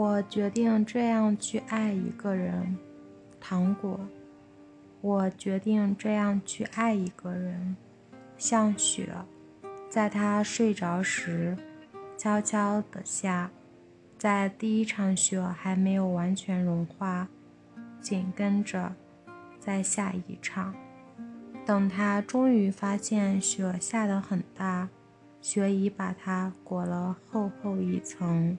我决定这样去爱一个人糖果。我决定这样去爱一个人像雪在他睡着时悄悄地下在第一场雪还没有完全融化紧跟着再下一场。等他终于发现雪下得很大雪已把他裹了厚厚一层